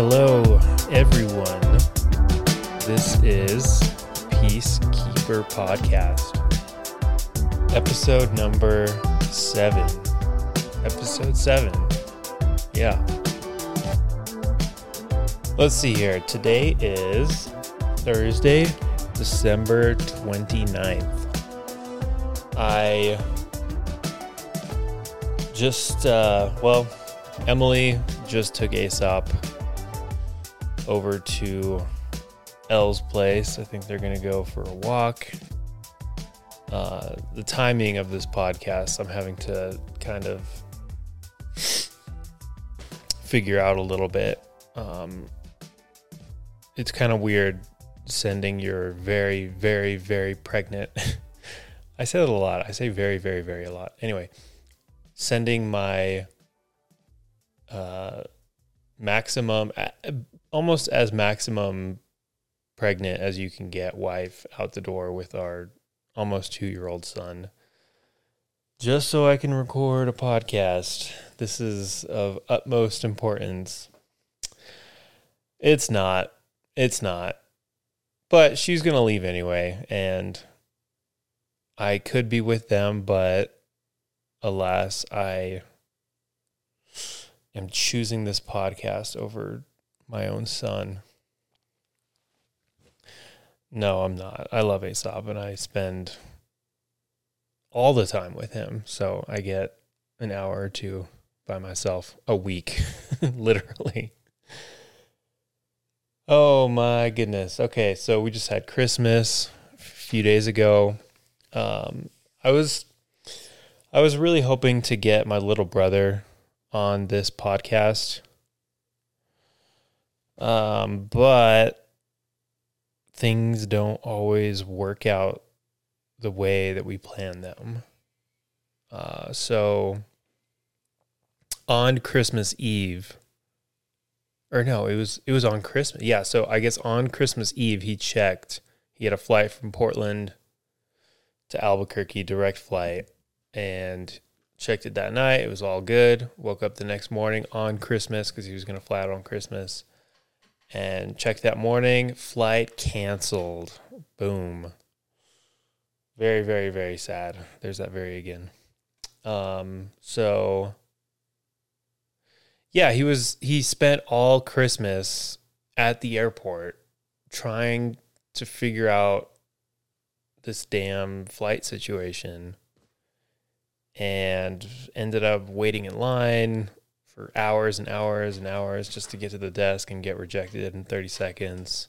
Hello, everyone. This is Peacekeeper Podcast, episode number seven. Episode seven. Yeah. Let's see here. Today is Thursday, December 29th. I just, uh, well, Emily just took Aesop over to Elle's place. I think they're going to go for a walk. Uh, the timing of this podcast, I'm having to kind of figure out a little bit. Um, it's kind of weird sending your very, very, very pregnant. I say that a lot. I say very, very, very a lot. Anyway, sending my uh, maximum, almost as maximum pregnant as you can get wife out the door with our almost two year old son. Just so I can record a podcast. This is of utmost importance. It's not. It's not. But she's going to leave anyway. And I could be with them, but alas, I am choosing this podcast over my own son. No, I'm not. I love Aesop and I spend all the time with him. So I get an hour or two by myself a week, literally. Oh my goodness. Okay, so we just had Christmas a few days ago. Um, I was I was really hoping to get my little brother on this podcast. Um, but things don't always work out the way that we plan them. Uh, so on Christmas Eve, or no, it was it was on Christmas. Yeah, so I guess on Christmas Eve he checked. He had a flight from Portland to Albuquerque, direct flight, and checked it that night. It was all good. Woke up the next morning on Christmas because he was going to fly out on Christmas. And check that morning, flight canceled. Boom. Very, very, very sad. There's that very again. Um, so yeah, he was he spent all Christmas at the airport trying to figure out this damn flight situation and ended up waiting in line for hours and hours and hours just to get to the desk and get rejected in 30 seconds.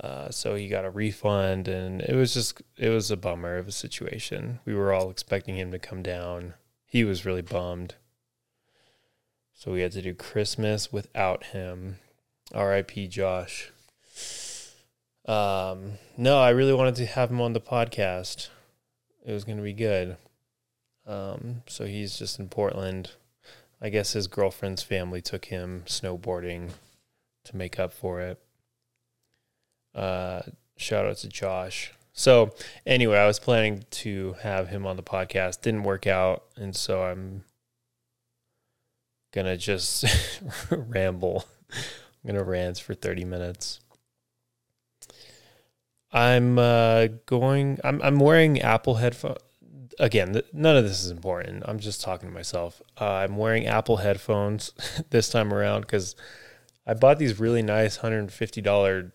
Uh, so he got a refund, and it was just it was a bummer of a situation. We were all expecting him to come down. He was really bummed. So we had to do Christmas without him. R.I.P. Josh. Um, no, I really wanted to have him on the podcast. It was going to be good. Um, so he's just in Portland. I guess his girlfriend's family took him snowboarding to make up for it. Uh, shout out to Josh. So anyway, I was planning to have him on the podcast. Didn't work out, and so I'm gonna just ramble. I'm gonna rant for 30 minutes. I'm uh, going. I'm I'm wearing Apple headphones again, none of this is important. I'm just talking to myself. Uh, I'm wearing Apple headphones this time around because I bought these really nice $150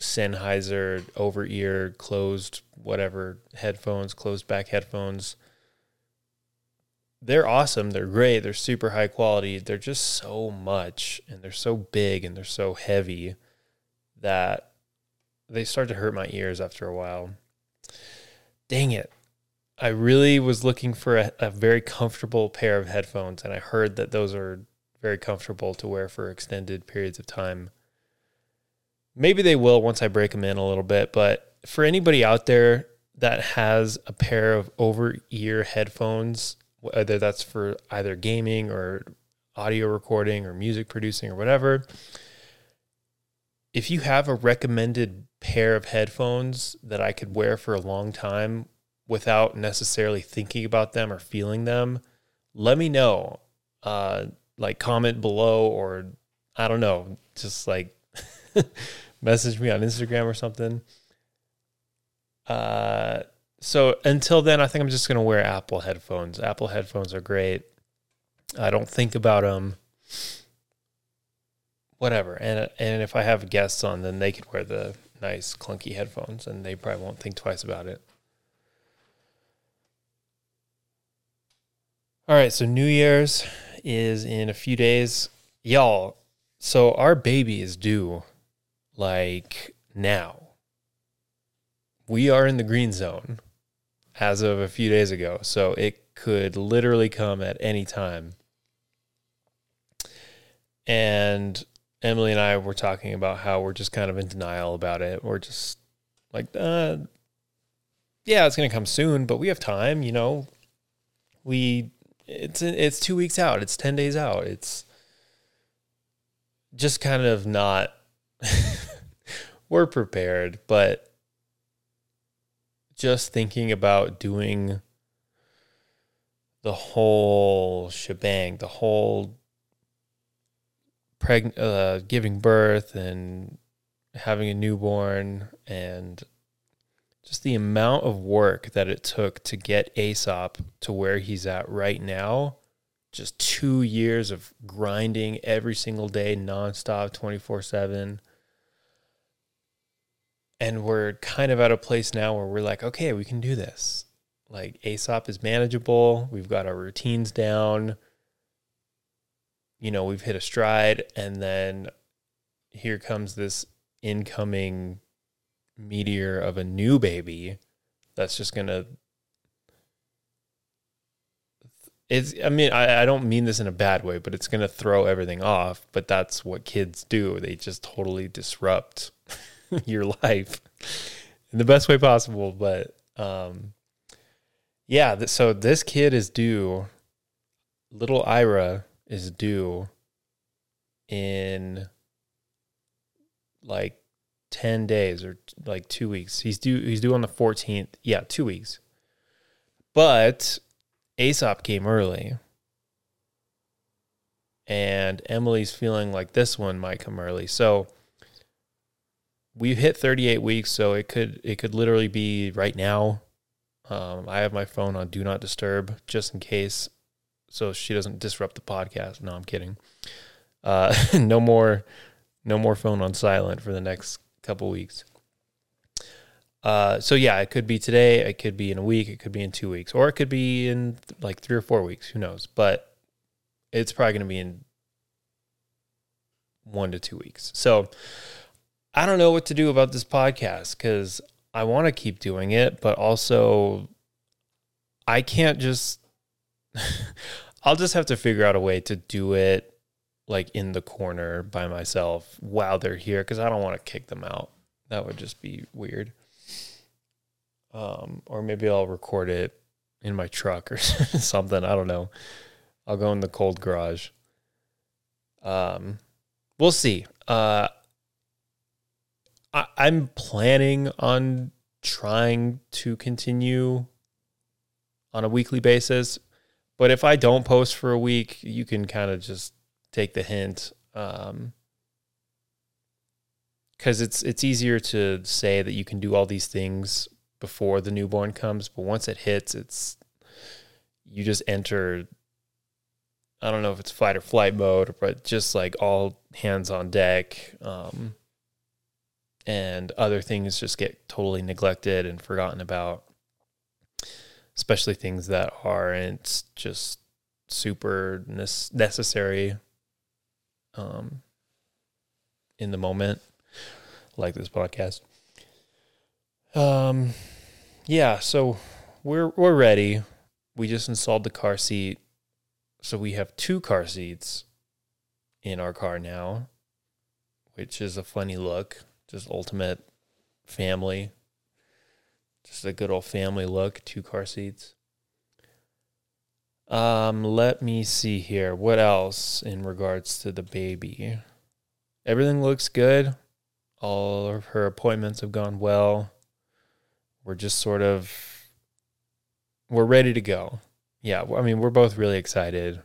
Sennheiser over ear closed whatever headphones, closed back headphones. They're awesome. They're great. They're super high quality. They're just so much and they're so big and they're so heavy that they start to hurt my ears after a while. Dang it. I really was looking for a, a, very comfortable pair of headphones, and I heard that those are very comfortable to wear for extended periods of time. Maybe they will once I break them in a little bit, but for anybody out there that has a pair of over ear headphones, whether that's for either gaming or audio recording or music producing or whatever, if you have a recommended pair of headphones that I could wear for a long time without necessarily thinking about them or feeling them, let me know. Uh, like comment below or I don't know, just like message me on Instagram or something. Uh, so until then, I think I'm just gonna wear Apple headphones. Apple headphones are great. I don't think about them. Whatever, and and if I have guests on, then they could wear the nice clunky headphones, and they probably won't think twice about it. All right, so New Year's is in a few days. Y'all, so our baby is due like now. We are in the green zone as of a few days ago, so it could literally come at any time. And Emily and I were talking about how we're just kind of in denial about it. We're just like, uh, yeah, it's going to come soon, but we have time, you know. We it's it's 2 weeks out. It's 10 days out. It's just kind of not we're prepared, but just thinking about doing the whole shebang, the whole preg- uh, giving birth and having a newborn and just the amount of work that it took to get Aesop to where he's at right now. Just two years of grinding every single day, nonstop, 24 7. And we're kind of at a place now where we're like, okay, we can do this. Like, Aesop is manageable. We've got our routines down. You know, we've hit a stride. And then here comes this incoming meteor of a new baby that's just gonna it's i mean I, I don't mean this in a bad way but it's gonna throw everything off but that's what kids do. They just totally disrupt your life in the best way possible but um yeah th- so this kid is due little ira is due in like 10 days or like 2 weeks. He's due he's due on the 14th. Yeah, 2 weeks. But Aesop came early. And Emily's feeling like this one might come early. So we've hit 38 weeks, so it could it could literally be right now. Um, I have my phone on do not disturb just in case, so she doesn't disrupt the podcast. No, I'm kidding. Uh, no more, no more phone on silent for the next couple weeks. Uh, so yeah, it could be today, it could be in a week, it could be in two weeks, or it could be in like three or four weeks. Who knows? But it's probably going to be in one to two weeks. So I don't know what to do about this podcast because I want to keep doing it, but also I can't just. I'll just have to figure out a way to do it like in the corner by myself while they're here because I don't want to kick them out. That would just be weird. Um, or maybe I'll record it in my truck or something. I don't know. I'll go in the cold garage. Um, we'll see. Uh, I, I'm planning on trying to continue on a weekly basis. But if I don't post for a week, you can kind of just take the hint. Um, because it's it's easier to say that you can do all these things before the newborn comes, but once it hits, it's you just enter. I don't know if it's fight or flight mode, but just like all hands on deck, um, and other things just get totally neglected and forgotten about. Especially things that aren't just super necessary um, in the moment, like this podcast. Um, yeah, so we're we're ready. We just installed the car seat, so we have two car seats in our car now, which is a funny look. Just ultimate family. Just a good old family look. Two car seats. Um, let me see here. What else in regards to the baby? Everything looks good. All of her appointments have gone well. We're just sort of we're ready to go. Yeah, I mean, we're both really excited.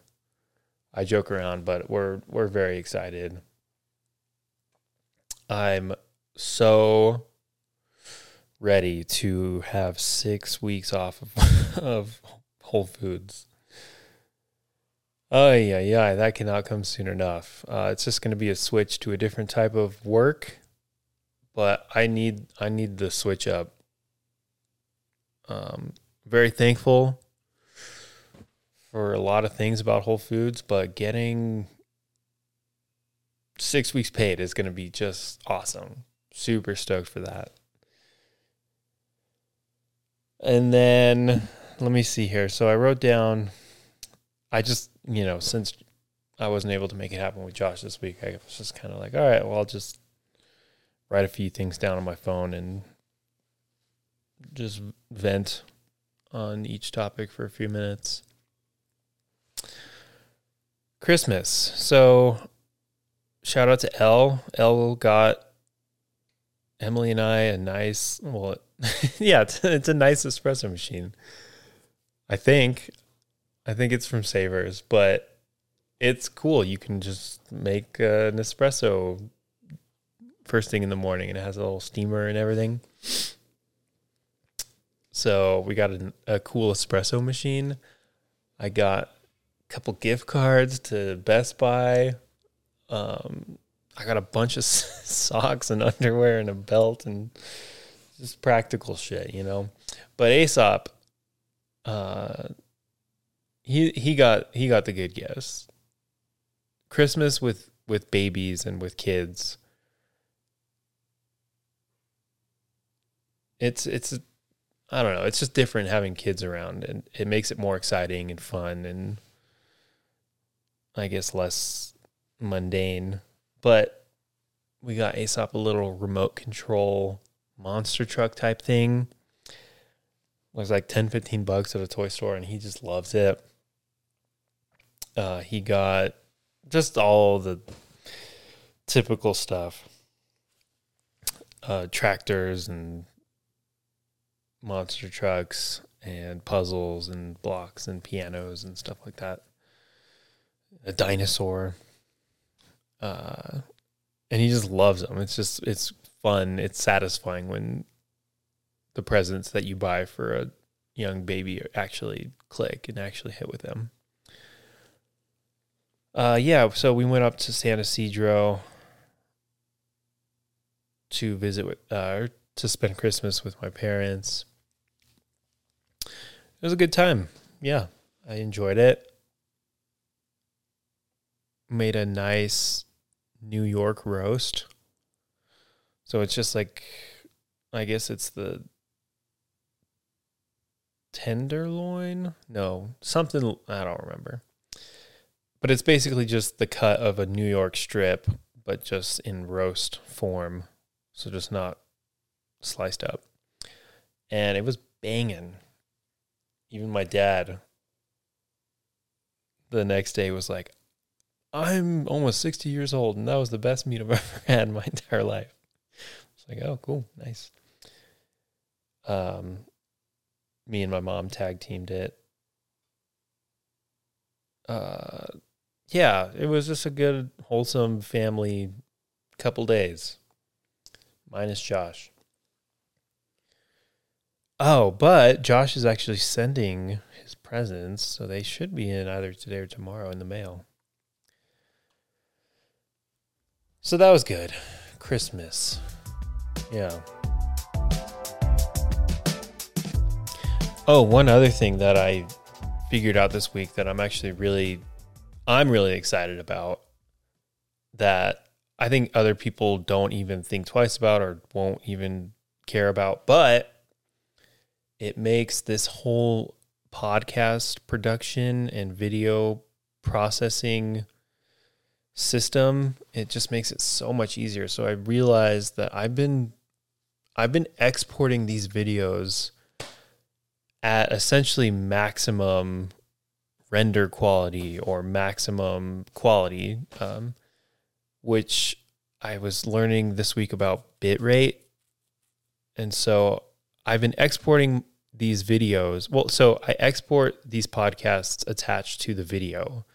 I joke around, but we're we're very excited. I'm so ready to have six weeks off of, of Whole Foods. Oh yeah, yeah, that cannot come soon enough. Uh, it's just going to be a switch to a different type of work, but I need I need the switch up. Um, very thankful for a lot of things about Whole Foods, but getting six weeks paid is going to be just awesome. Super stoked for that. And then let me see here. So I wrote down, I just, you know, since I wasn't able to make it happen with Josh this week, I was just kind of like, all right, well, I'll just write a few things down on my phone and just vent on each topic for a few minutes. Christmas. So shout out to Elle. Elle got Emily and I a nice, well, yeah, it's, it's a nice espresso machine. I think, I think it's from Savers, but it's cool. You can just make uh, an espresso first thing in the morning, and it has a little steamer and everything. So we got a, a cool espresso machine. I got a couple gift cards to Best Buy. Um, I got a bunch of socks and underwear and a belt and just practical shit, you know. But Aesop, uh, he he got he got the good gifts. Christmas with with babies and with kids. It's it's I don't know. It's just different having kids around, and it makes it more exciting and fun, and I guess less mundane. But we got Aesop a little remote control monster truck type thing. It was like 10, 15 bucks at a toy store, and he just loves it. Uh, he got just all the typical stuff uh, tractors and monster trucks and puzzles and blocks and pianos and stuff like that. A dinosaur. Uh, and he just loves them. It's just it's fun. It's satisfying when the presents that you buy for a young baby actually click and actually hit with them. Uh, yeah, so we went up to San Isidro to visit with, uh, to spend Christmas with my parents. It was a good time. Yeah, I enjoyed it. Made a nice New York roast. So it's just like, I guess it's the tenderloin. No, something I don't remember. But it's basically just the cut of a New York strip, but just in roast form. So just not sliced up. And it was banging. Even my dad the next day was like, I'm almost 60 years old, and that was the best meat I've ever had in my entire life. It's like, oh, cool, nice. Um, me and my mom tag teamed it. Uh, yeah, it was just a good, wholesome family couple days, minus Josh. Oh, but Josh is actually sending his presents, so they should be in either today or tomorrow in the mail. So that was good. Christmas. Yeah. Oh, one other thing that I figured out this week that I'm actually really I'm really excited about that I think other people don't even think twice about or won't even care about, but it makes this whole podcast production and video processing system, it just makes it so much easier. So I realized that I've been I've been exporting these videos at essentially maximum render quality or maximum quality, um, which I was learning this week about bitrate. And so I've been exporting these videos. Well, so I export these podcasts attached to the video.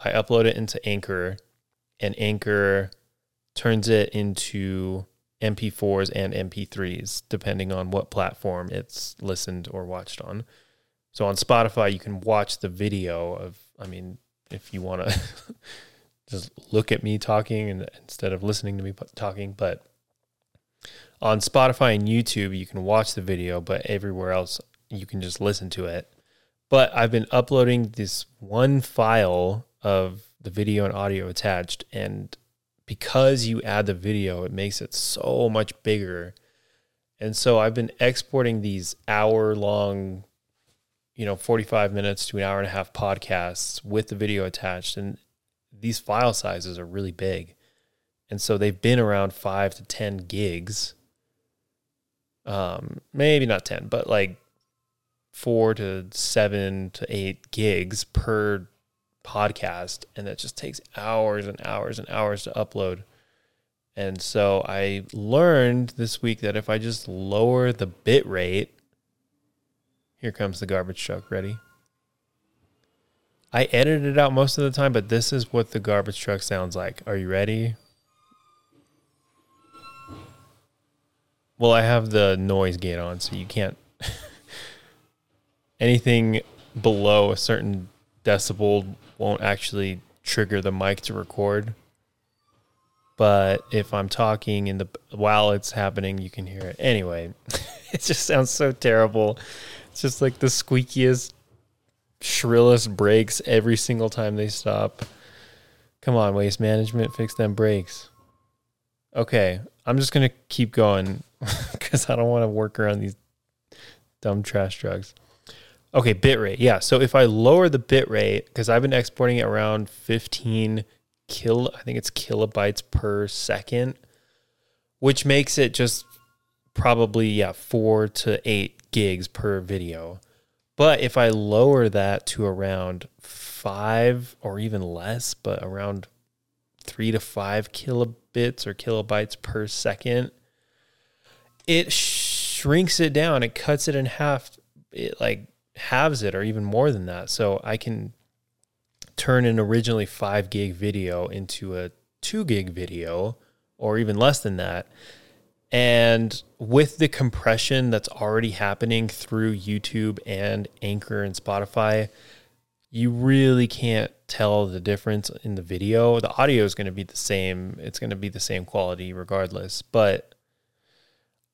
I upload it into Anchor and Anchor turns it into MP4s and MP3s, depending on what platform it's listened or watched on. So on Spotify, you can watch the video of, I mean, if you want to just look at me talking and instead of listening to me talking, but on Spotify and YouTube, you can watch the video, but everywhere else, you can just listen to it. But I've been uploading this one file of the video and audio attached, and because you add the video, it makes it so much bigger. And so I've been exporting these hour long, you know, 45 minutes to an hour and a half podcasts with the video attached. And these file sizes are really big. And so they've been around five to 10 gigs. Um, maybe not 10, but like four to seven to eight gigs per podcast and that just takes hours and hours and hours to upload. And so I learned this week that if I just lower the bit rate, here comes the garbage truck ready. I edited it out most of the time, but this is what the garbage truck sounds like. Are you ready? Well, I have the noise gate on, so you can't. anything below a certain decibel won't actually trigger the mic to record. But if I'm talking in the while it's happening, you can hear it. Anyway, it just sounds so terrible. It's just like the squeakiest, shrillest brakes every single time they stop. Come on, waste management, fix them brakes. Okay, I'm just gonna keep going because I don't want to work around these dumb trash drugs. Okay, bitrate. Yeah. So if I lower the bitrate, because I've been exporting it around 15 kil, I think it's kilobytes per second, which makes it just probably, yeah, four to eight gigs per video. But if I lower that to around five or even less, but around three to five kilobits or kilobytes per second, it shrinks it down. It cuts it in half. It like halves it or even more than that. So I can turn an originally five gig video into a two gig video or even less than that. And with the compression that's already happening through YouTube and Anchor and Spotify, you really can't tell the difference in the video. The audio is going to be the same, it's going to be the same quality regardless. But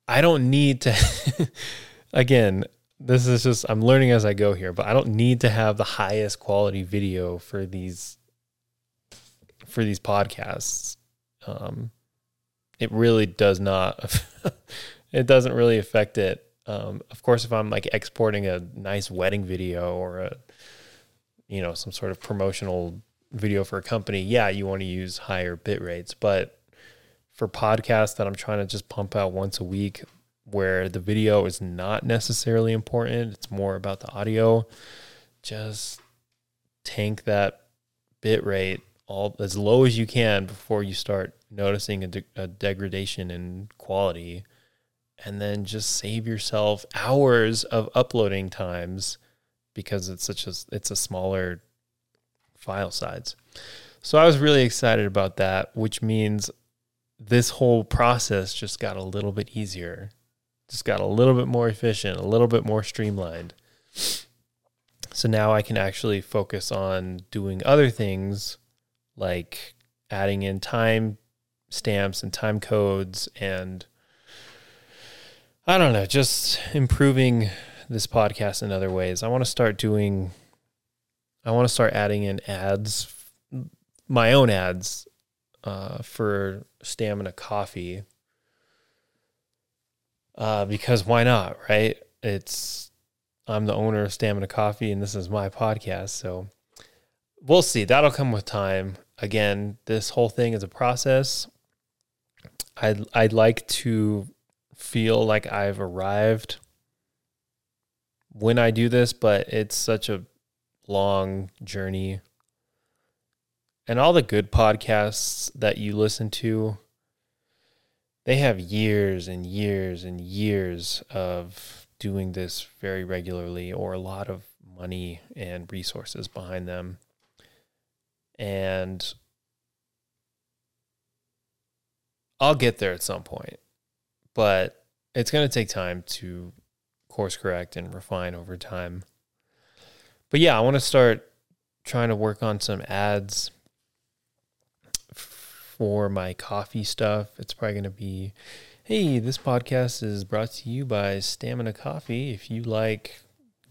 I don't need to, again, this is just I'm learning as I go here, but I don't need to have the highest quality video for these for these podcasts. Um, it really does not. it doesn't really affect it. Um, of course, if I'm like exporting a nice wedding video or a you know some sort of promotional video for a company, yeah, you want to use higher bit rates. But for podcasts that I'm trying to just pump out once a week, where the video is not necessarily important. It's more about the audio. Just tank that bit rate all as low as you can before you start noticing a, de- a degradation in quality and then just save yourself hours of uploading times because it's such a it's a smaller file size. So I was really excited about that, which means this whole process just got a little bit easier just got a little bit more efficient, a little bit more streamlined. So now I can actually focus on doing other things like adding in time stamps and time codes and I don't know, just improving this podcast in other ways. I want to start doing I want to start adding in ads my own ads uh, for stamina coffee uh, because why not, right? It's I'm the owner of Stamina Coffee, and this is my podcast, so we'll see. That'll come with time. Again, this whole thing is a process. I'd I'd like to feel like I've arrived when I do this, but it's such a long journey. And all the good podcasts that you listen to, they have years and years and years of doing this very regularly or a lot of money and resources behind them. And I'll get there at some point, but it's going to take time to course correct and refine over time. But yeah, I want to start trying to work on some ads for my coffee stuff. It's probably going to be hey, this podcast is brought to you by Stamina Coffee. If you like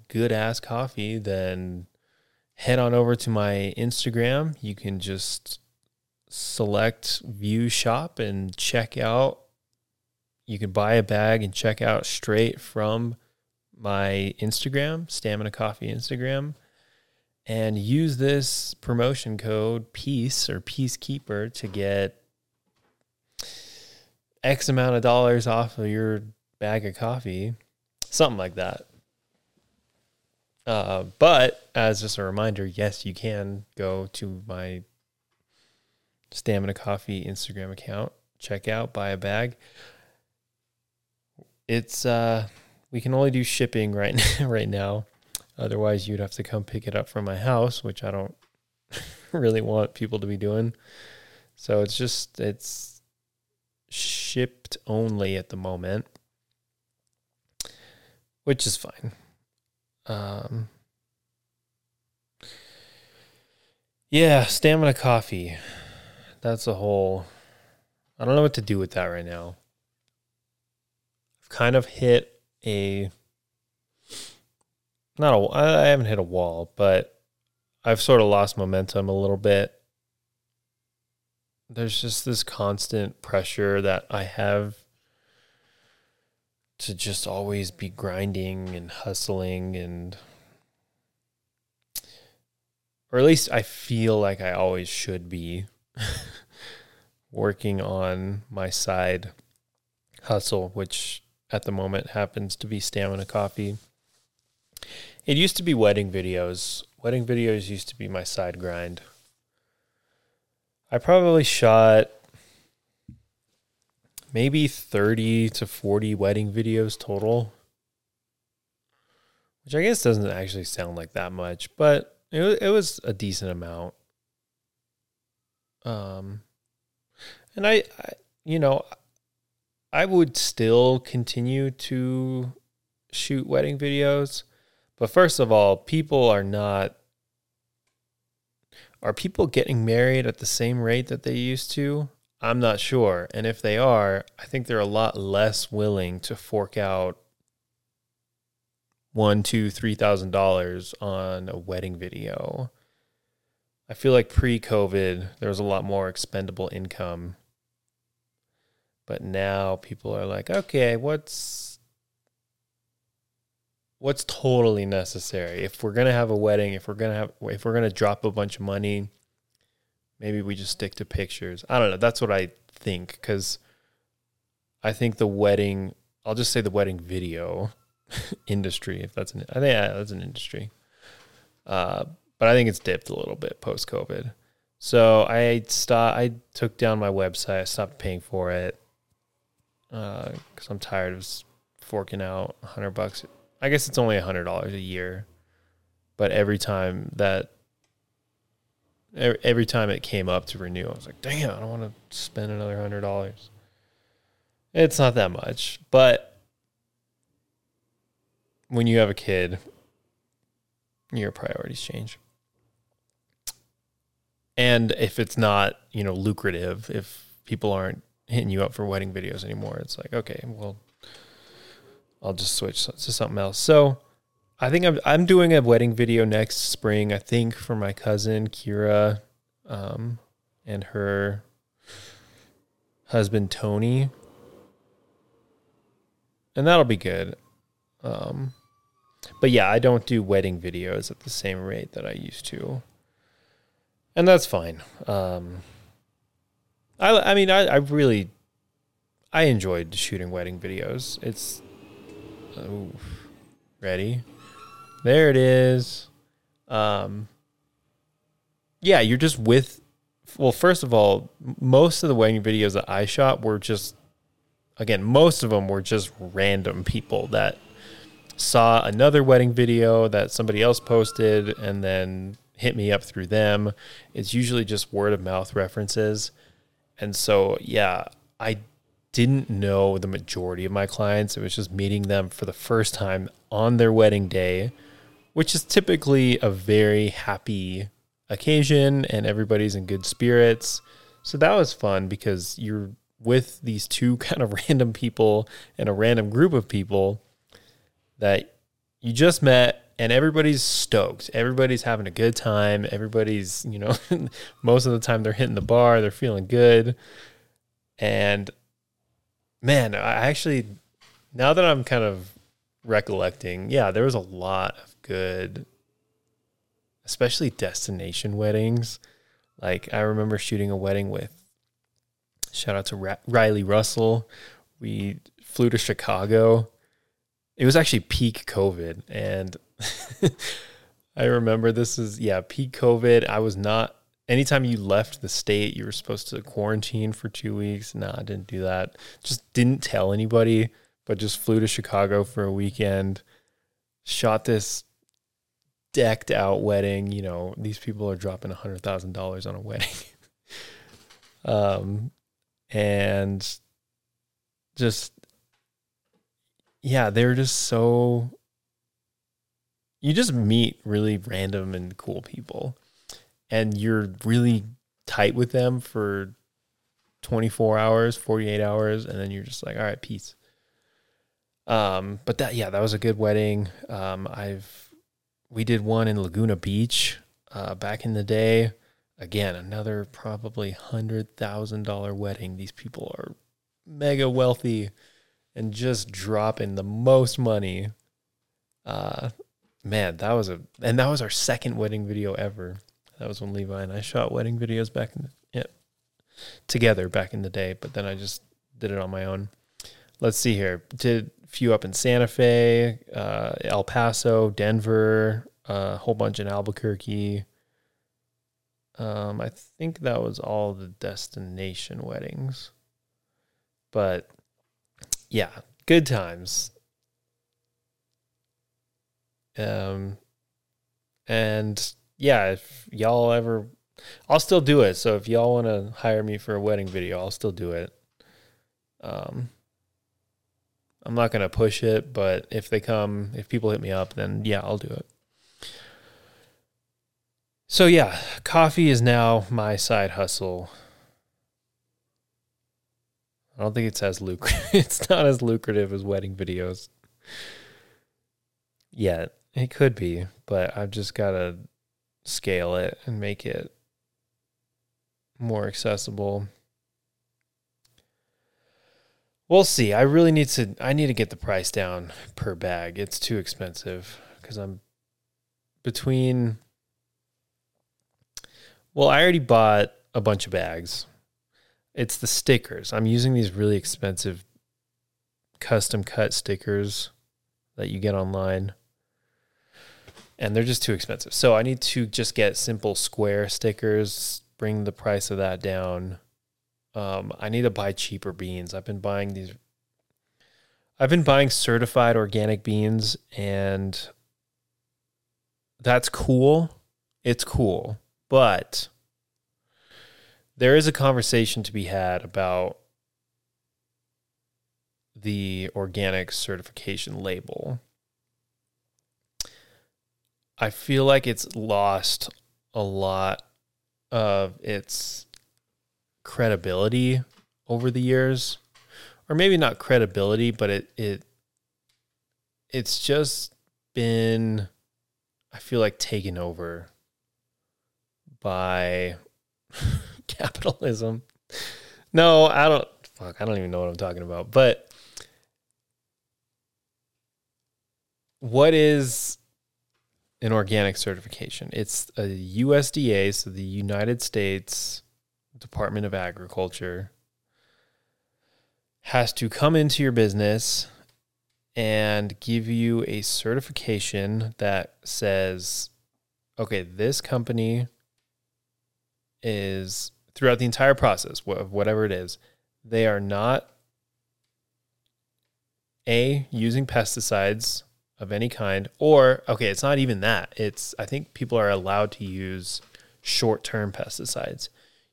good ass coffee, then head on over to my Instagram. You can just select view shop and check out. You can buy a bag and check out straight from my Instagram, Stamina Coffee Instagram, and use this promotion code PEACE or Peacekeeper to get X amount of dollars off of your bag of coffee, something like that. Uh, but as just a reminder, yes, you can go to my Stamina Coffee Instagram account, check out, buy a bag. It's uh, we can only do shipping right now, right now. Otherwise, you'd have to come pick it up from my house, which I don't really want people to be doing. So it's just it's shipped only at the moment, which is fine. Um, yeah, stamina coffee. That's a whole. I don't know what to do with that right now. I've kind of hit a. Not a. I haven't hit a wall, but I've sort of lost momentum a little bit there's just this constant pressure that I have to just always be grinding and hustling and or at least I feel like I always should be working on my side hustle, which at the moment happens to be stamina coffee. It used to be wedding videos. Wedding videos used to be my side grind. I probably shot maybe 30 to 40 wedding videos total, which I guess doesn't actually sound like that much, but it, it was a decent amount. Um, and I, I, you know, I would still continue to shoot wedding videos, but first of all, people are not are people getting married at the same rate that they used to? I'm not sure. And if they are, I think they're a lot less willing to fork out one, two, three thousand dollars on a wedding video. I feel like pre-COVID there was a lot more expendable income. But now people are like, okay, what's what's totally necessary. If we're gonna have a wedding, if we're gonna have, if we're gonna drop a bunch of money, maybe we just stick to pictures. I don't know. That's what I think because I think the wedding. I'll just say the wedding video industry, if that's an, I think that's an industry. Uh, but I think it's dipped a little bit post COVID. So I stopped. I took down my website. I stopped paying for it because uh, I'm tired of forking out hundred bucks I guess it's only hundred dollars a year, but every time that every time it came up to renew, I was like, damn, I don't want to spend another hundred dollars. It's not that much, but when you have a kid, your priorities change. And if it's not, you know, lucrative, if people aren't hitting you up for wedding videos anymore, it's like, okay, well, I'll just switch to something else. So I think I'm I'm doing a wedding video next spring. I think for my cousin Kira, um, and her husband Tony, and that'll be good. Um, but yeah, I don't do wedding videos at the same rate that I used to, and that's fine. Um, I I mean I I really I enjoyed shooting wedding videos. It's ready? There it is. Um, yeah, you're just with. Well, first of all, most of the wedding videos that I shot were just, again, most of them were just random people that saw another wedding video that somebody else posted and then hit me up through them. It's usually just word of mouth references. And so, yeah, I didn't know the majority of my clients. It was just meeting them for the first time on their wedding day, which is typically a very happy occasion and everybody's in good spirits. So that was fun because you're with these two kind of random people and a random group of people that you just met and everybody's stoked. Everybody's having a good time. Everybody's, you know, most of the time they're hitting the bar, they're feeling good. And man, I actually, now that I'm kind of recollecting, yeah, there was a lot of good, especially destination weddings. Like I remember shooting a wedding with, shout out to Ra- Riley Russell. We flew to Chicago. It was actually peak COVID. And I remember this is, yeah, peak COVID. I was not anytime you left the state, you were supposed to quarantine for two weeks. No, I didn't do that. Just didn't tell anybody, but just flew to Chicago for a weekend, shot this decked out wedding. You know, these people are dropping a hundred thousand dollars on a wedding. um, and just, yeah, they're just so, you just meet really random and cool people and you're really tight with them for 24 hours, 48 hours, and then you're just like, all right, peace. Um, but that, yeah, that was a good wedding. Um, I've, we did one in Laguna Beach, uh, back in the day. Again, another probably hundred thousand dollar wedding. These people are mega wealthy and just dropping the most money. Uh, man, that was a, and that was our second wedding video ever. That was when Levi and I shot wedding videos back in the, yeah, together back in the day, but then I just did it on my own. Let's see here. Did a few up in Santa Fe, uh, El Paso, Denver, a uh, whole bunch in Albuquerque. Um, I think that was all the destination weddings. But yeah, good times. Um, and yeah, if y'all ever, I'll still do it. So if y'all want to hire me for a wedding video, I'll still do it. Um, I'm not gonna push it, but if they come, if people hit me up, then yeah, I'll do it. So yeah, coffee is now my side hustle. I don't think it's as lucrative. it's not as lucrative as wedding videos. Yet it could be, but I've just gotta scale it and make it more accessible. We'll see. I really need to I need to get the price down per bag. It's too expensive cuz I'm between Well, I already bought a bunch of bags. It's the stickers. I'm using these really expensive custom cut stickers that you get online and they're just too expensive. So I need to just get simple square stickers, bring the price of that down. Um, I need to buy cheaper beans. I've been buying these. I've been buying certified organic beans, and that's cool. It's cool, but there is a conversation to be had about the organic certification label I feel like it's lost a lot of its credibility over the years. Or maybe not credibility, but it it it's just been I feel like taken over by capitalism. No, I don't fuck, I don't even know what I'm talking about. But what is an organic certification. It's a USDA, so the United States Department of Agriculture has to come into your business and give you a certification that says, okay, this company is throughout the entire process of whatever it is, they are not a using pesticides of any kind or okay it's not even that it's i think people are allowed to use short-term pesticides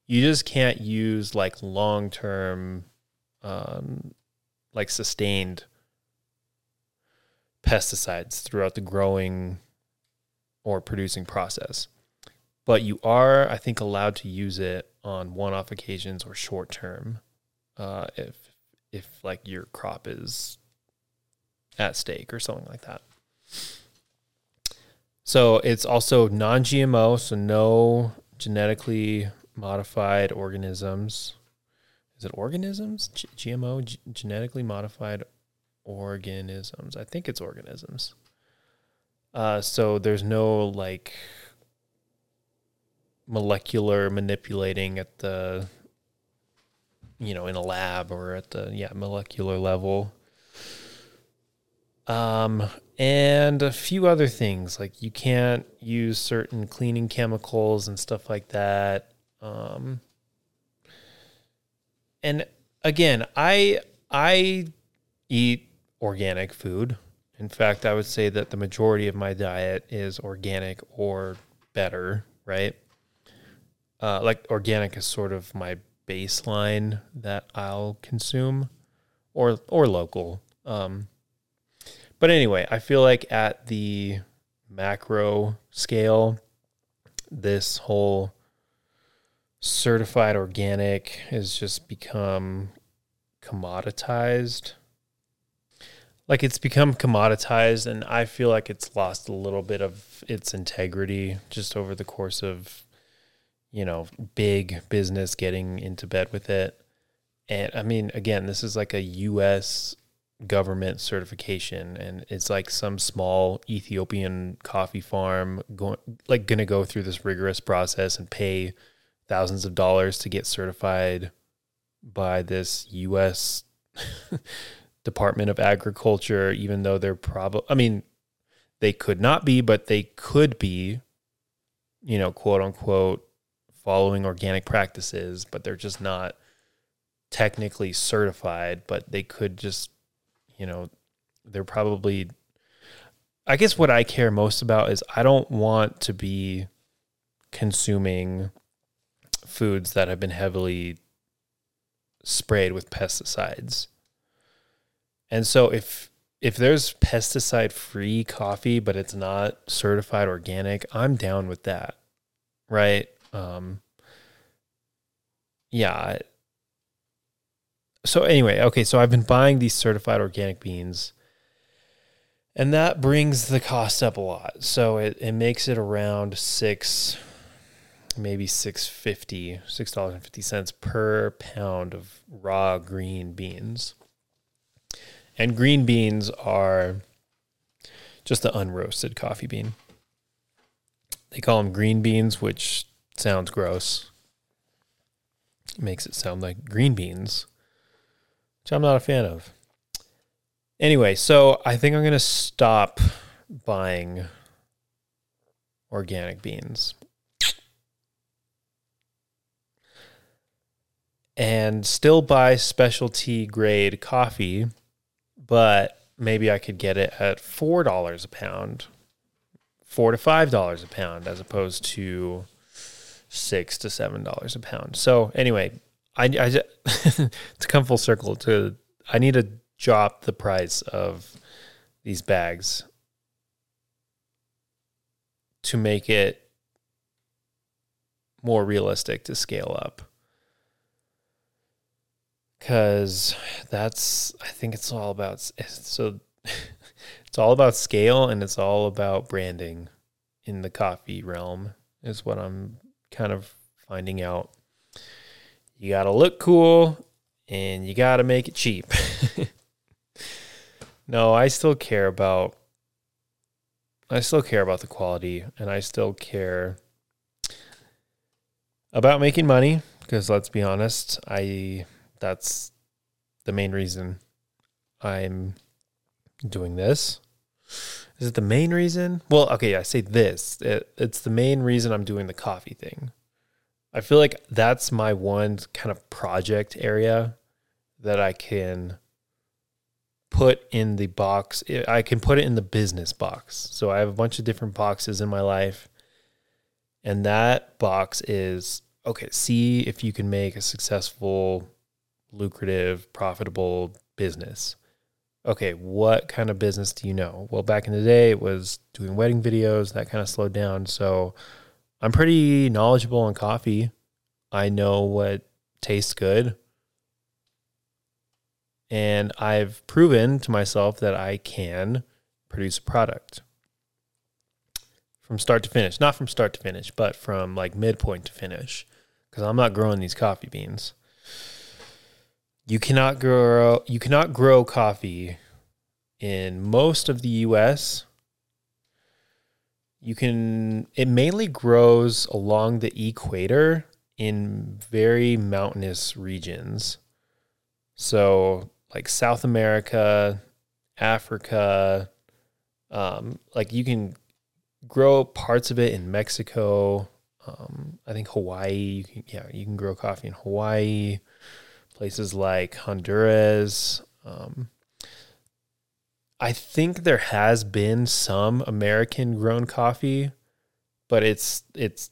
you just can't use like long-term um, like sustained pesticides throughout the growing or producing process. But you are, I think, allowed to use it on one-off occasions or short term, uh, if if like your crop is at stake or something like that. So it's also non-GMO, so no genetically modified organisms. Is it organisms? G- GMO, G- genetically modified organisms. I think it's organisms. Uh, so there's no like molecular manipulating at the, you know, in a lab or at the yeah molecular level. Um, and a few other things like you can't use certain cleaning chemicals and stuff like that. Um, and again, I I eat organic food. In fact, I would say that the majority of my diet is organic or better, right? Uh, like organic is sort of my baseline that I'll consume, or or local. Um, but anyway, I feel like at the macro scale, this whole certified organic has just become commoditized. Like it's become commoditized, and I feel like it's lost a little bit of its integrity just over the course of, you know, big business getting into bed with it. And I mean, again, this is like a US government certification and it's like some small Ethiopian coffee farm going like going to go through this rigorous process and pay thousands of dollars to get certified by this US Department of Agriculture even though they're probably I mean they could not be but they could be you know quote unquote following organic practices but they're just not technically certified but they could just you know, they're probably I guess what I care most about is I don't want to be consuming foods that have been heavily sprayed with pesticides. And so if if there's pesticide free coffee but it's not certified organic, I'm down with that. Right? Um yeah, so anyway, okay, so I've been buying these certified organic beans. And that brings the cost up a lot. So it, it makes it around six, maybe six fifty, six dollars and fifty cents per pound of raw green beans. And green beans are just the unroasted coffee bean. They call them green beans, which sounds gross. It makes it sound like green beans which I'm not a fan of. Anyway, so I think I'm going to stop buying organic beans. And still buy specialty grade coffee, but maybe I could get it at $4 a pound, 4 to $5 a pound as opposed to 6 to $7 a pound. So anyway, I, I to come full circle to I need to drop the price of these bags to make it more realistic to scale up. Because that's i think it's all about so it's all about scale and it's all about branding in the coffee realm is what i'm kind of finding out you got to look cool and you got to make it cheap. no, I still care about I still care about the quality and I still care about making money because let's be honest, I that's the main reason I'm doing this. Is it the main reason? Well, okay, I say this. It, it's the main reason I'm doing the coffee thing. I feel like that's my one kind of project area that I can put in the box. I can put it in the business box. So I have a bunch of different boxes in my life. And that box is okay, see if you can make a successful lucrative, profitable business. Okay, what kind of business do you know? Well, back in the day, it was doing wedding videos. That kind of slowed down. So I'm pretty knowledgeable on coffee. I know what tastes good. And I've proven to myself that I can produce a product from start to finish. Not from start to finish, but from like midpoint to finish. Because I'm not growing these coffee beans. You cannot grow you cannot grow coffee in most of the US. You can it mainly grows along the equator in very mountainous regions. So like South America, Africa, um, like you can grow parts of it in Mexico. Um, I think Hawaii, you can, yeah, you can grow coffee in Hawaii places like Honduras. Um, I think there has been some American grown coffee, but it's it's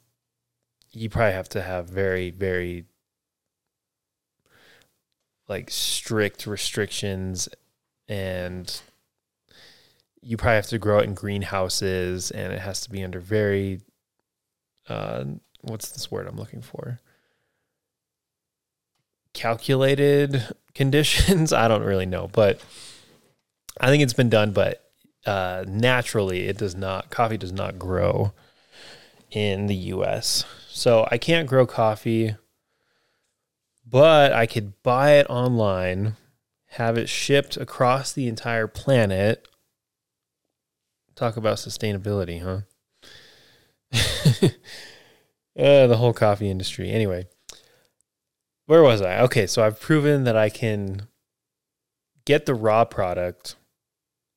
you probably have to have very very like strict restrictions and you probably have to grow it in greenhouses and it has to be under very uh what's this word I'm looking for? calculated conditions. I don't really know, but I think it's been done. But uh, naturally, it does not. Coffee does not grow in the U.S. So I can't grow coffee, but I could buy it online, have it shipped across the entire planet. Talk about sustainability, huh? uh, the whole coffee industry. Anyway, where was I? Okay, so I've proven that I can get the raw product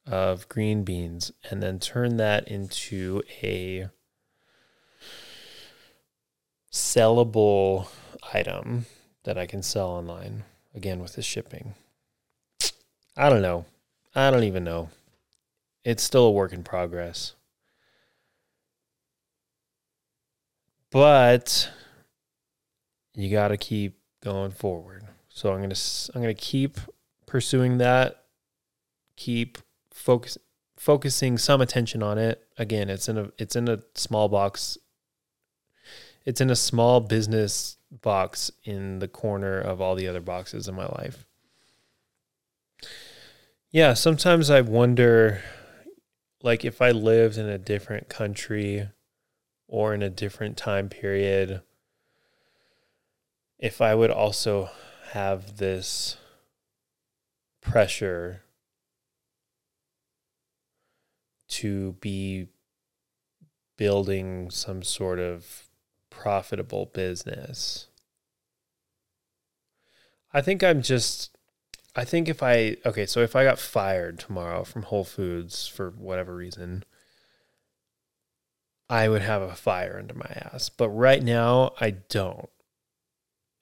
of green beans and then turn that into a sellable item that I can sell online again with the shipping. I don't know. I don't even know. It's still a work in progress. But you got to keep going forward. So I'm gonna I'm gonna keep pursuing that, keep focus focusing some attention on it. Again, it's in a it's in a small box. It's in a small business box in the corner of all the other boxes in my life. Yeah, sometimes I wonder like if I lived in a different country or in a different time period if I would also have this pressure to be building some sort of profitable business. I think I'm just I think if I okay, so if I got fired tomorrow from Whole Foods for whatever reason, I would have a fire under my ass. But right now I don't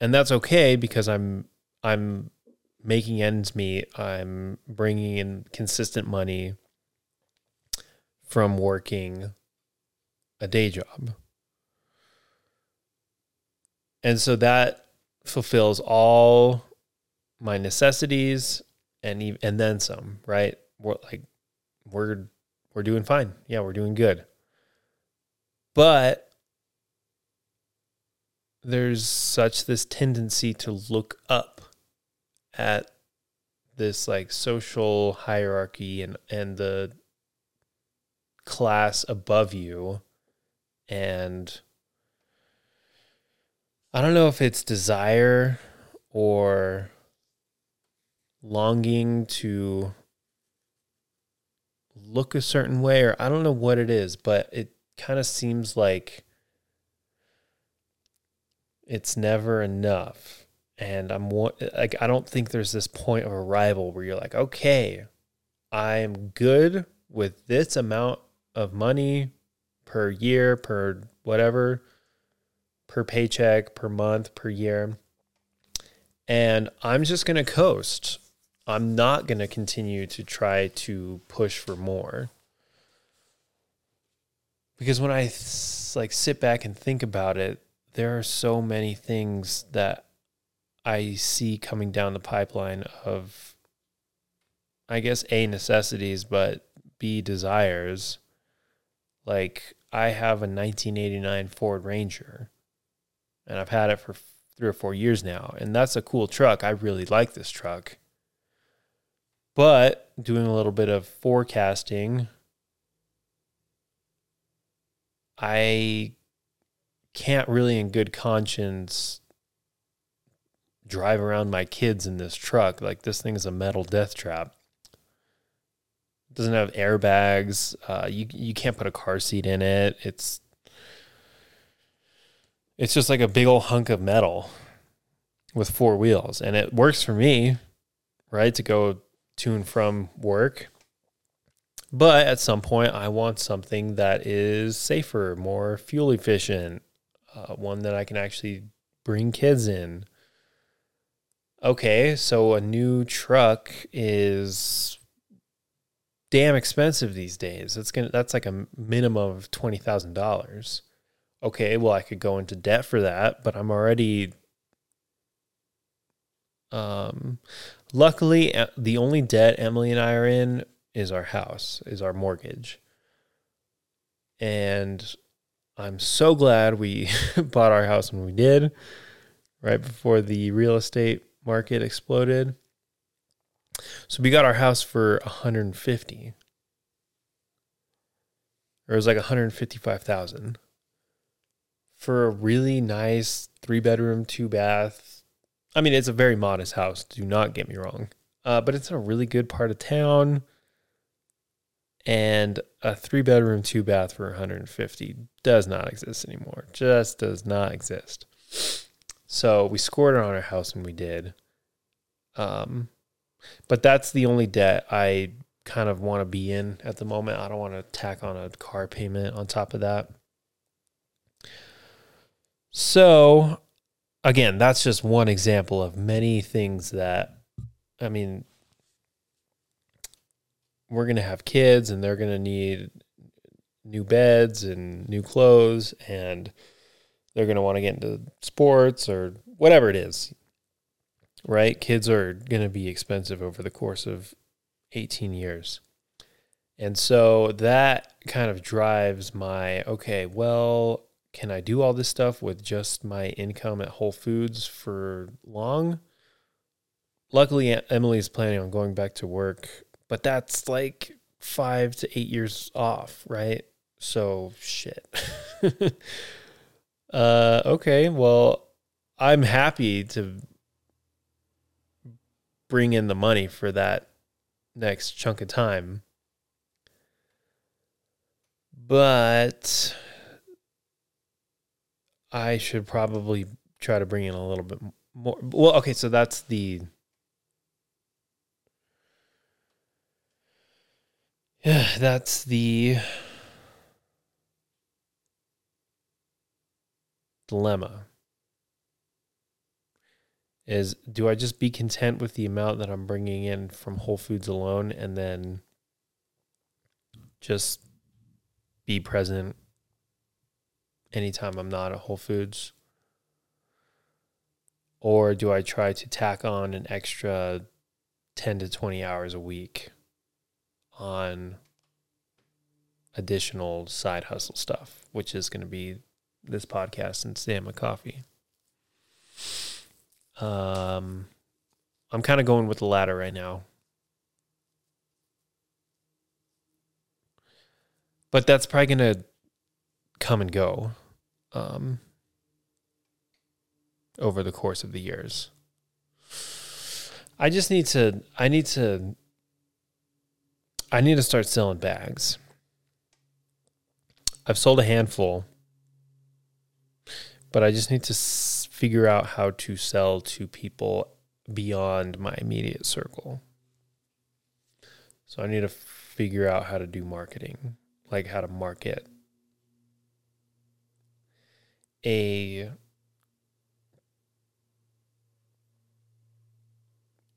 and that's okay because I'm I'm making ends meet. I'm bringing in consistent money from working a day job. And so that fulfills all my necessities and and then some, right? We're like we're we're doing fine. Yeah, we're doing good. But there's such this tendency to look up at this like social hierarchy and and the class above you and I don't know if it's desire or longing to look a certain way or I don't know what it is, but it kind of seems like it's never enough. And I'm like, I don't think there's this point of arrival where you're like, okay, I'm good with this amount of money per year, per whatever, per paycheck, per month, per year. And I'm just going to coast. I'm not going to continue to try to push for more. Because when I like sit back and think about it, there are so many things that I see coming down the pipeline of, I guess, A, necessities, but B, desires. Like, I have a 1989 Ford Ranger, and I've had it for three or four years now, and that's a cool truck. I really like this truck. But doing a little bit of forecasting, I can't really, in good conscience, drive around my kids in this truck. Like this thing is a metal death trap. Doesn't have airbags. Uh, you you can't put a car seat in it. It's it's just like a big old hunk of metal with four wheels, and it works for me, right? To go to and from work. But at some point, I want something that is safer, more fuel efficient, uh, one that I can actually bring kids in. Okay, so a new truck is damn expensive these days. It's gonna that's like a minimum of twenty thousand dollars. Okay, well I could go into debt for that, but I'm already um luckily the only debt Emily and I are in is our house, is our mortgage. And I'm so glad we bought our house when we did, right before the real estate market exploded. So we got our house for 150. Or it was like 155,000 for a really nice 3 bedroom, 2 bath. I mean, it's a very modest house, do not get me wrong. Uh, but it's in a really good part of town and a three bedroom, two bath for 150 does not exist anymore. Just does not exist. So we scored on our house and we did. Um, but that's the only debt I kind of want to be in at the moment. I don't want to tack on a car payment on top of that. So, again, that's just one example of many things that, I mean, we're going to have kids and they're going to need new beds and new clothes and they're going to want to get into sports or whatever it is. Right? Kids are going to be expensive over the course of 18 years. And so that kind of drives my okay, well, can I do all this stuff with just my income at Whole Foods for long? Luckily, Emily's planning on going back to work but that's like five to eight years off, right? So shit. uh, okay, well, I'm happy to bring in the money for that next chunk of time. But I should probably try to bring in a little bit more. Well, okay, so that's the Yeah, that's the dilemma. Is do I just be content with the amount that I'm bringing in from Whole Foods alone and then just be present anytime I'm not at Whole Foods? Or do I try to tack on an extra 10 to 20 hours a week on additional side hustle stuff, which is going to be this podcast and Stamina Coffee. Um, I'm kind of going with the latter right now. But that's probably going to come and go um, over the course of the years. I just need to, I need to I need to start selling bags. I've sold a handful, but I just need to s- figure out how to sell to people beyond my immediate circle. So I need to figure out how to do marketing, like how to market a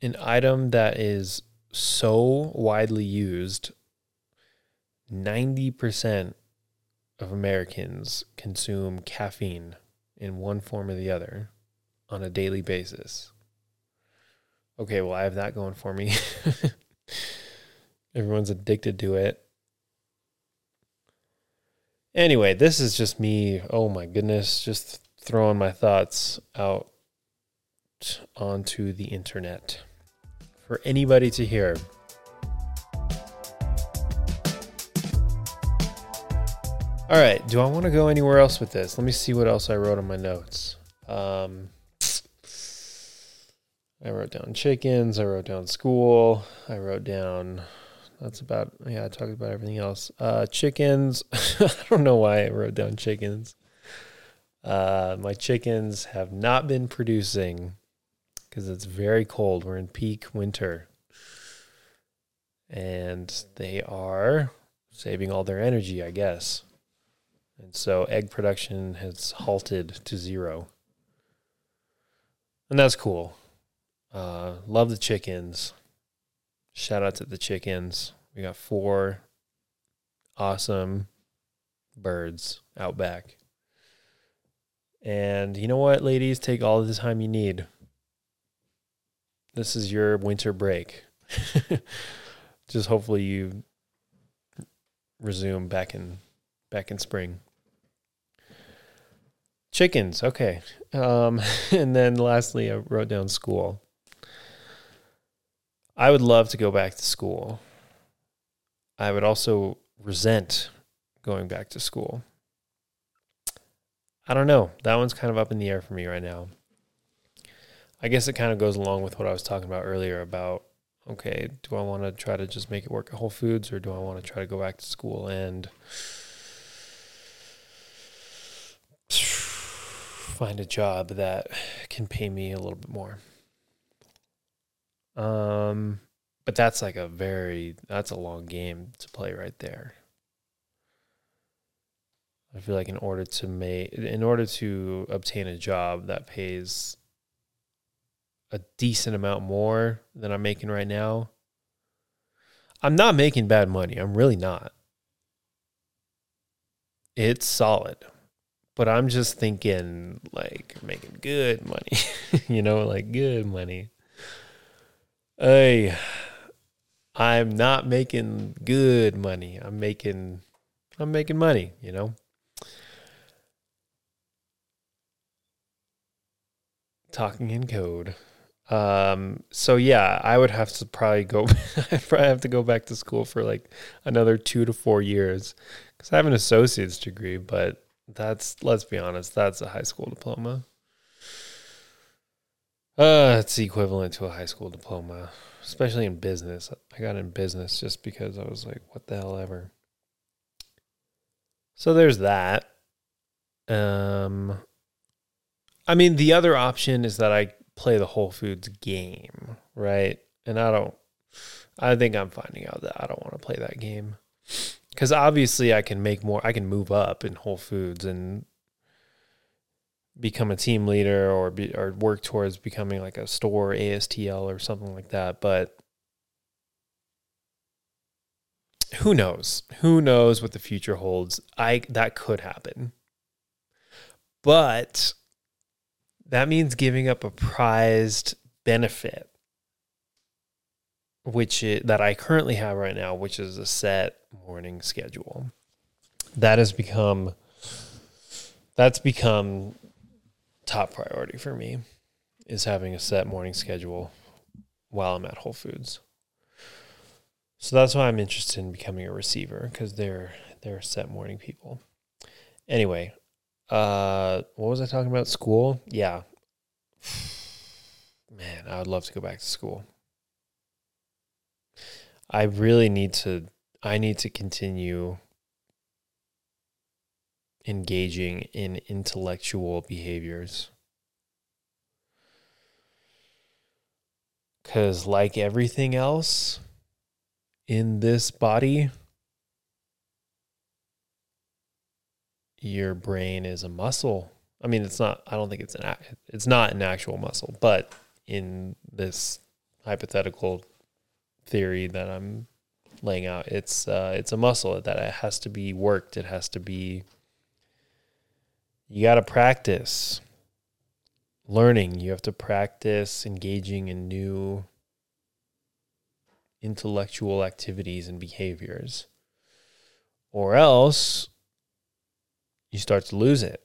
an item that is so widely used, 90% of Americans consume caffeine in one form or the other on a daily basis. Okay, well, I have that going for me. Everyone's addicted to it. Anyway, this is just me. Oh my goodness, just throwing my thoughts out onto the internet for anybody to hear. All right, do I want to go anywhere else with this? Let me see what else I wrote on my notes. Um, I wrote down chickens. I wrote down school. I wrote down. That's about. Yeah, I talked about everything else. Uh, chickens. I don't know why I wrote down chickens. Uh, my chickens have not been producing because it's very cold. We're in peak winter. And they are saving all their energy, I guess. And so egg production has halted to zero. And that's cool. Uh, love the chickens. Shout out to the chickens. We got four awesome birds out back. And you know what, ladies? Take all the time you need. This is your winter break. Just hopefully you resume back in back in spring. Chickens, okay. Um, and then lastly, I wrote down school. I would love to go back to school. I would also resent going back to school. I don't know. That one's kind of up in the air for me right now. I guess it kind of goes along with what I was talking about earlier about okay, do I want to try to just make it work at Whole Foods or do I want to try to go back to school and find a job that can pay me a little bit more? Um, but that's like a very that's a long game to play right there. I feel like in order to make in order to obtain a job that pays a decent amount more than I'm making right now. I'm not making bad money. I'm really not. It's solid. But I'm just thinking like making good money. you know, like good money. Hey, I'm not making good money. I'm making I'm making money, you know. Talking in code. Um, so yeah, I would have to probably go I'd probably have to go back to school for like another 2 to 4 years cuz I have an associate's degree, but that's let's be honest, that's a high school diploma. Uh, it's equivalent to a high school diploma, especially in business. I got in business just because I was like, what the hell ever. So there's that. Um, I mean, the other option is that I play the Whole Foods game, right? And I don't, I think I'm finding out that I don't want to play that game. Because obviously, I can make more, I can move up in Whole Foods and become a team leader or be, or work towards becoming like a store ASTL or something like that. But who knows? Who knows what the future holds? I that could happen. But that means giving up a prized benefit which is, that I currently have right now, which is a set morning schedule. That has become that's become top priority for me is having a set morning schedule while I'm at Whole Foods. So that's why I'm interested in becoming a receiver because they're they're set morning people. Anyway, uh, what was I talking about? School? Yeah. Man, I would love to go back to school. I really need to I need to continue engaging in intellectual behaviors. Cuz like everything else in this body your brain is a muscle. I mean, it's not. I don't think it's an. It's not an actual muscle, but in this hypothetical theory that I'm laying out, it's uh, it's a muscle that it has to be worked. It has to be. You got to practice learning. You have to practice engaging in new intellectual activities and behaviors. Or else you start to lose it.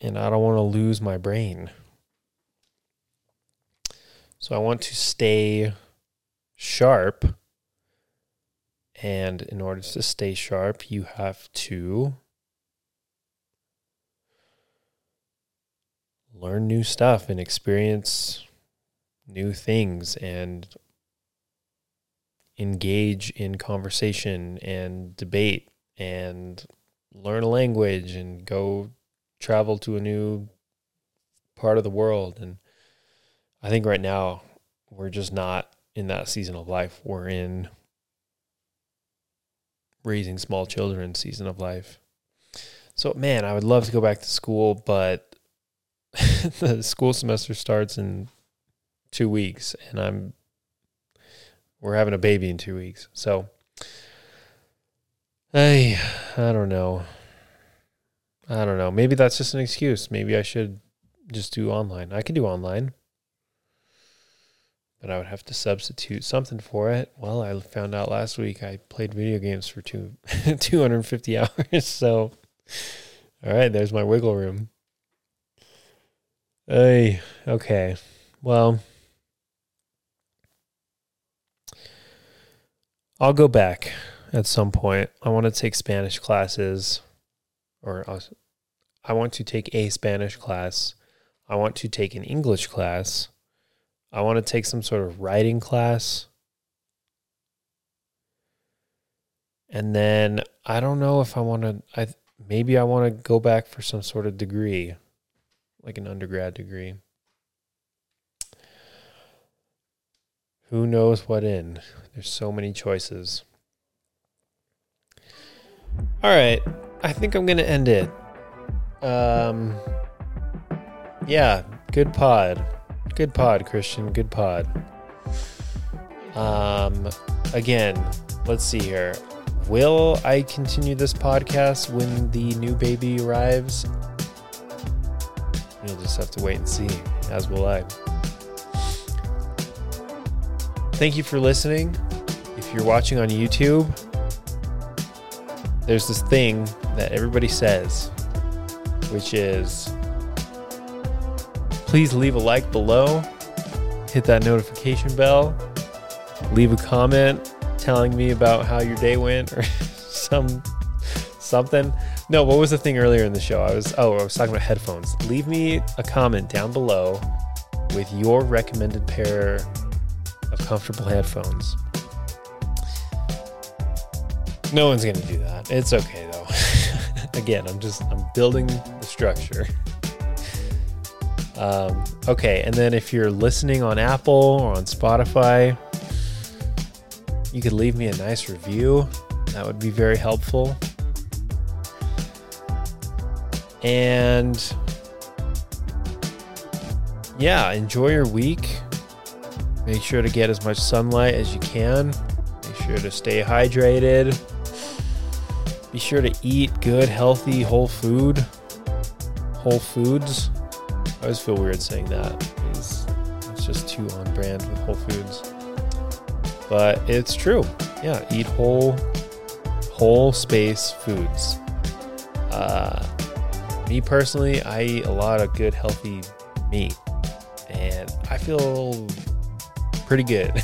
And I don't want to lose my brain. So I want to stay sharp. And in order to stay sharp, you have to learn new stuff and experience new things and engage in conversation and debate and learn a language and go travel to a new part of the world and I think right now we're just not in that season of life. We're in raising small children season of life. So man, I would love to go back to school, but the school semester starts in 2 weeks and I'm we're having a baby in 2 weeks. So I I don't know. I don't know. Maybe that's just an excuse. Maybe I should just do online. I can do online. But I would have to substitute something for it. Well, I found out last week I played video games for two 250 hours. So all right, there's my wiggle room. Hey, okay. Well, I'll go back at some point. I want to take Spanish classes, or I want to take a Spanish class. I want to take an English class. I want to take some sort of writing class. And then I don't know if I want to I maybe I want to go back for some sort of degree like an undergrad degree. Who knows what in? There's so many choices. All right, I think I'm going to end it. Um yeah, good pod. Good pod, Christian. Good pod. Um again, let's see here. Will I continue this podcast when the new baby arrives? You'll just have to wait and see, as will I. Thank you for listening. If you're watching on YouTube, there's this thing that everybody says, which is please leave a like below, hit that notification bell, leave a comment telling me about how your day went or some something. No, what was the thing earlier in the show? I was oh, I was talking about headphones. Leave me a comment down below with your recommended pair of comfortable headphones. No one's going to do that. It's okay though. Again, I'm just I'm building the structure. Um, okay, and then if you're listening on Apple or on Spotify, you could leave me a nice review. That would be very helpful. And yeah, enjoy your week. Make sure to get as much sunlight as you can. Make sure to stay hydrated. Be sure to eat good, healthy, whole food. Whole foods. I always feel weird saying that. It's, it's just too on brand with Whole Foods. But it's true. Yeah, eat whole, whole space foods. Uh, me personally, I eat a lot of good, healthy meat, and I feel pretty good.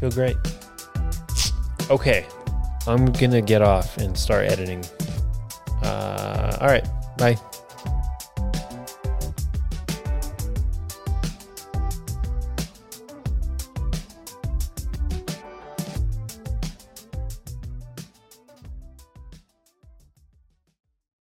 feel great. Okay, I'm gonna get off and start editing. Uh, all right, bye.